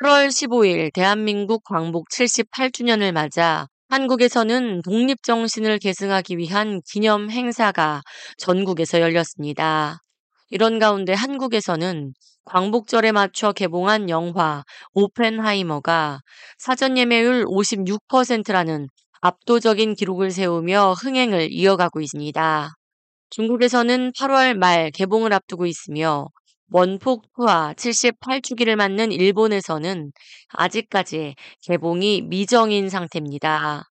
8월 15일 대한민국 광복 78주년을 맞아 한국에서는 독립정신을 계승하기 위한 기념 행사가 전국에서 열렸습니다. 이런 가운데 한국에서는 광복절에 맞춰 개봉한 영화 오펜하이머가 사전 예매율 56%라는 압도적인 기록을 세우며 흥행을 이어가고 있습니다. 중국에서는 8월 말 개봉을 앞두고 있으며 원폭 투하 78주기를 맞는 일본에서는 아직까지 개봉이 미정인 상태입니다.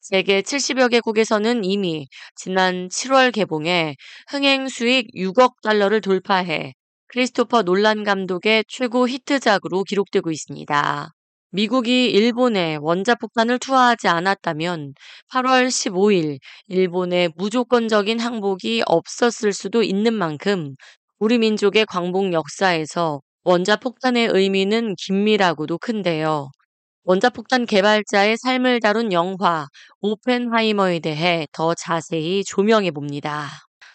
세계 70여 개국에서는 이미 지난 7월 개봉에 흥행 수익 6억 달러를 돌파해 크리스토퍼 놀란 감독의 최고 히트작으로 기록되고 있습니다. 미국이 일본에 원자폭탄을 투하하지 않았다면 8월 15일 일본의 무조건적인 항복이 없었을 수도 있는 만큼 우리 민족의 광복 역사에서 원자폭탄의 의미는 긴밀하고도 큰데요. 원자폭탄 개발자의 삶을 다룬 영화 오펜하이머에 대해 더 자세히 조명해 봅니다.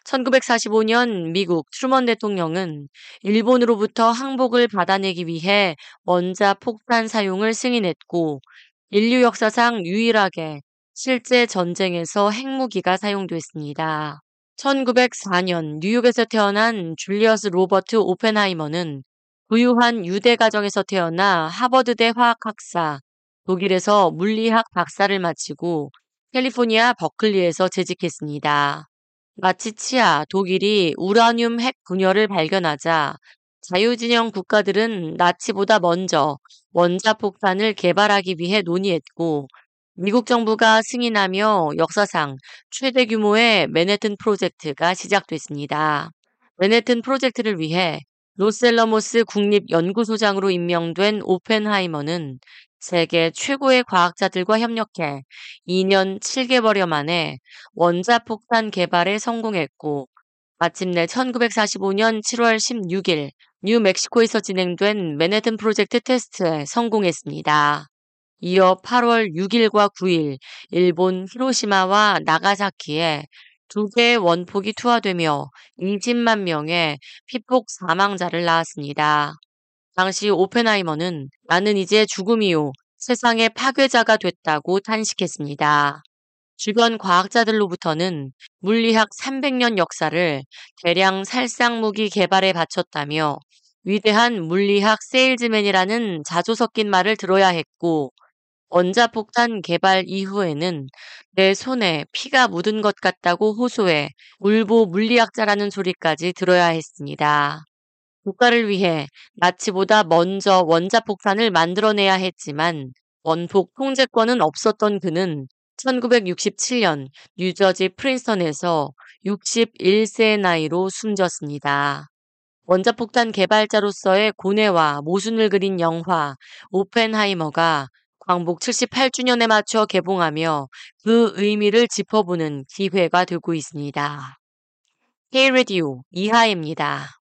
1945년 미국 트루먼 대통령은 일본으로부터 항복을 받아내기 위해 원자폭탄 사용을 승인했고 인류 역사상 유일하게 실제 전쟁에서 핵무기가 사용됐습니다. 1904년 뉴욕에서 태어난 줄리어스 로버트 오펜하이머는 부유한 유대 가정에서 태어나 하버드대 화학학사, 독일에서 물리학 박사를 마치고 캘리포니아 버클리에서 재직했습니다. 마치 치아, 독일이 우라늄 핵 분열을 발견하자 자유진영 국가들은 나치보다 먼저 원자폭탄을 개발하기 위해 논의했고 미국 정부가 승인하며 역사상 최대 규모의 맨해튼 프로젝트가 시작됐습니다. 맨해튼 프로젝트를 위해 로스앨러모스 국립연구소장으로 임명된 오펜하이머는 세계 최고의 과학자들과 협력해 2년 7개월여 만에 원자폭탄 개발에 성공했고 마침내 1945년 7월 16일 뉴멕시코에서 진행된 맨해튼 프로젝트 테스트에 성공했습니다. 이어 8월 6일과 9일 일본 히로시마와 나가사키에 두 개의 원폭이 투하되며 20만 명의 피폭 사망자를 낳았습니다. 당시 오펜하이머는 나는 이제 죽음이요 세상의 파괴자가 됐다고 탄식했습니다. 주변 과학자들로부터는 물리학 300년 역사를 대량 살상무기 개발에 바쳤다며 위대한 물리학 세일즈맨이라는 자조 섞인 말을 들어야 했고 원자폭탄 개발 이후에는 내 손에 피가 묻은 것 같다고 호소해 울보 물리학자라는 소리까지 들어야 했습니다. 국가를 위해 나치보다 먼저 원자폭탄을 만들어내야 했지만 원폭 통제권은 없었던 그는 1967년 뉴저지 프린스턴에서 61세의 나이로 숨졌습니다. 원자폭탄 개발자로서의 고뇌와 모순을 그린 영화 오펜하이머가 광복 78주년에 맞춰 개봉하며 그 의미를 짚어보는 기회가 되고 있습니다. K-Radio 이하입니다.